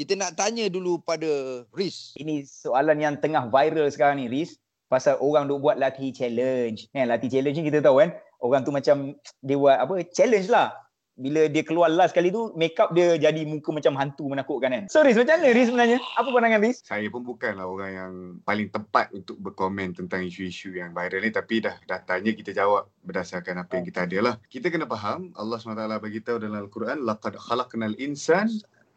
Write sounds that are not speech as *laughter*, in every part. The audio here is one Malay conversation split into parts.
kita nak tanya dulu pada Riz. Ini soalan yang tengah viral sekarang ni, Riz. Pasal orang duk buat latih challenge. Kan, latih challenge ni kita tahu kan. Orang tu macam dia buat apa, challenge lah. Bila dia keluar last kali tu, make up dia jadi muka macam hantu menakutkan kan. So Riz, macam mana Riz sebenarnya? Apa pandangan Riz? Saya pun bukanlah orang yang paling tepat untuk berkomen tentang isu-isu yang viral ni tapi dah dah tanya kita jawab berdasarkan apa yang kita ada lah. Kita kena faham Allah SWT bagi tahu dalam Al-Quran laqad khalaqnal insan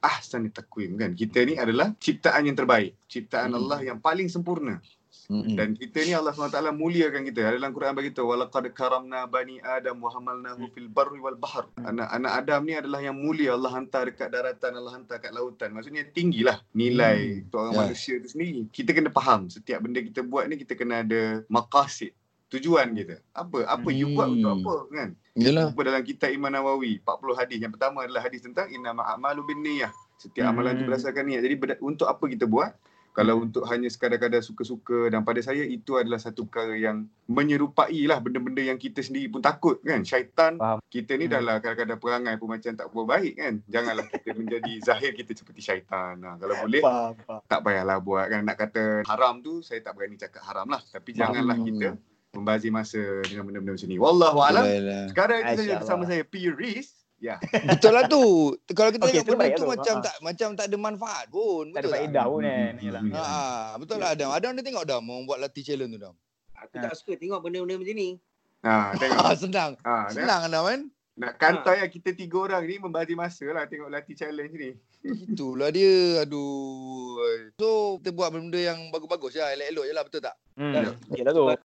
ahsani taqwim kan. Kita ni adalah ciptaan yang terbaik, ciptaan Hmm. Allah yang paling sempurna. Mm-mm. Dan kita ni Allah SWT muliakan kita. Ada dalam Quran bagi tahu walaqad karamna bani Adam wa hamalnahu fil barri wal bahr. Anak-anak Adam ni adalah yang mulia Allah hantar dekat daratan, Allah hantar kat lautan. Maksudnya tinggilah nilai Hmm. orang Ya. manusia tu sendiri. Kita kena faham setiap benda kita buat ni kita kena ada maqasid tujuan kita. Apa apa you buat untuk Hmm. apa kan? Yalah. Apa dalam kitab Imam Nawawi 40 hadis. Yang pertama adalah hadis tentang innamal a'malu binniyah. Setiap amalan itu Hmm. berdasarkan niat. Jadi berda- untuk apa kita buat? Kalau untuk hanya sekadar-kadar suka-suka dan pada saya itu adalah satu perkara yang menyerupai lah benda-benda yang kita sendiri pun takut kan. Syaitan, Faham. kita ni Hmm. dah lah kadang-kadang perangai pun macam tak berapa baik kan. Janganlah kita *laughs* menjadi zahir kita seperti syaitan. Nah, kalau boleh Faham, faham. tak payahlah buat kan. Nak kata haram tu saya tak berani cakap haram lah. Tapi janganlah Hmm. kita membazir masa dengan benda-benda macam ni. Wallahualam. Yalah. Sekarang itu saja Masya bersama Allah. saya P. Riz. Ya. *laughs* Betul lah tu. Kalau kita Okey, tengok benda tu tu. macam Ha. tak macam tak ada manfaat pun. Tak ada Betul tak? faedah pun kan. Hmm, Yalah. hmm, Ha, betul lah Adam. Adam dia tengok dah mau buat latih challenge tu dah. Aku tak suka tengok benda-benda macam ni. Ha, tengok. Ha, senang. Ha. Senang Adam kan? Nak kantai lah kita tiga orang ni membazir masa lah tengok latih challenge ni. *laughs* Itulah dia. Aduh. So kita buat benda yang bagus-bagus lah. Elok-elok je lah. Betul tak? Hmm. Yalah tu.